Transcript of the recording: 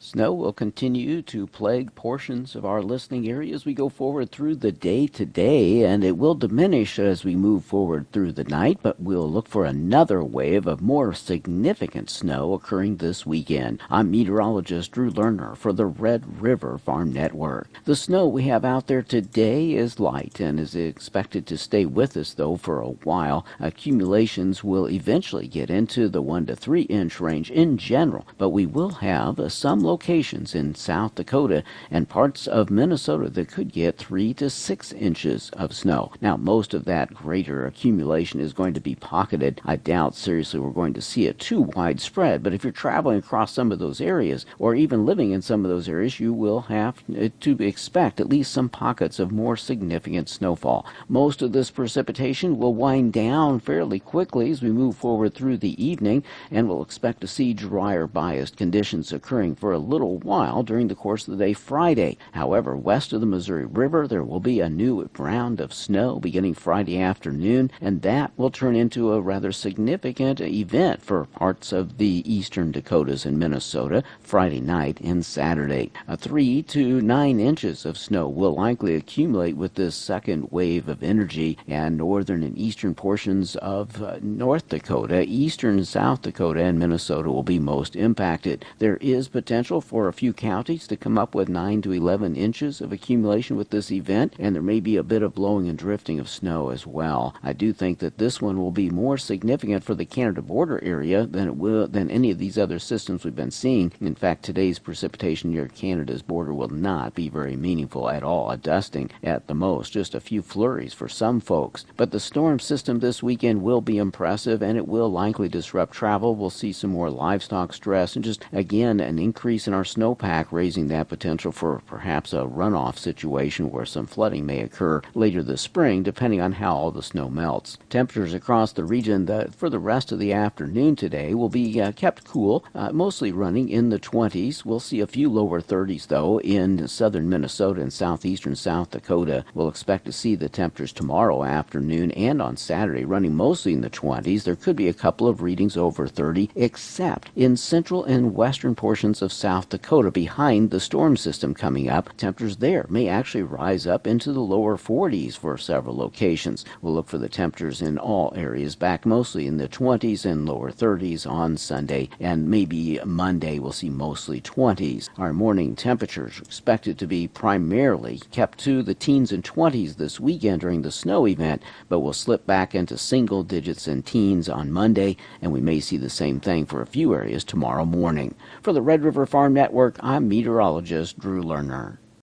Snow will continue to plague portions of our listening area as we go forward through the day today, and it will diminish as we move forward through the night, but we'll look for another wave of more significant snow occurring this weekend. I'm meteorologist Drew Lerner for the Red River Farm Network. The snow we have out there today is light and is expected to stay with us, though, for a while. Accumulations will eventually get into the 1 to 3 inch range in general, but we will have some locations in South Dakota and parts of Minnesota that could get three to six inches of snow. Now, most of that greater accumulation is going to be pocketed. I doubt seriously we're going to see it too widespread, but if you're traveling across some of those areas or even living in some of those areas, you will have to expect at least some pockets of more significant snowfall. Most of this precipitation will wind down fairly quickly as we move forward through the evening, and we'll expect to see drier biased conditions occurring for a little while during the course of the day Friday. However, west of the Missouri River, there will be a new round of snow beginning Friday afternoon, and that will turn into a rather significant event for parts of the eastern Dakotas and Minnesota Friday night and Saturday. A three to nine inches of snow will likely accumulate with this second wave of energy, and northern and eastern portions of uh, North Dakota, eastern South Dakota, and Minnesota will be most impacted. There is potential potential for a few counties to come up with 9 to 11 inches of accumulation with this event, and there may be a bit of blowing and drifting of snow as well. I do think that this one will be more significant for the Canada border area than it will than any of these other systems we've been seeing. In fact, today's precipitation near Canada's border will not be very meaningful at all. A dusting at the most, just a few flurries for some folks. But the storm system this weekend will be impressive and it will likely disrupt travel. We'll see some more livestock stress and just again an increase increase in our snowpack, raising that potential for perhaps a runoff situation where some flooding may occur later this spring, depending on how all the snow melts. Temperatures across the region the, for the rest of the afternoon today will be uh, kept cool, uh, mostly running in the 20s. We'll see a few lower 30s, though, in southern Minnesota and southeastern South Dakota. We'll expect to see the temperatures tomorrow afternoon and on Saturday running mostly in the 20s. There could be a couple of readings over 30, except in central and western portions of South South Dakota behind the storm system coming up. Temperatures there may actually rise up into the lower 40s for several locations. We'll look for the temperatures in all areas back mostly in the 20s and lower 30s on Sunday, and maybe Monday we'll see mostly 20s. Our morning temperatures are expected to be primarily kept to the teens and 20s this weekend during the snow event, but will slip back into single digits and teens on Monday, and we may see the same thing for a few areas tomorrow morning. For the Red River Farm Network, I'm meteorologist Drew Lerner.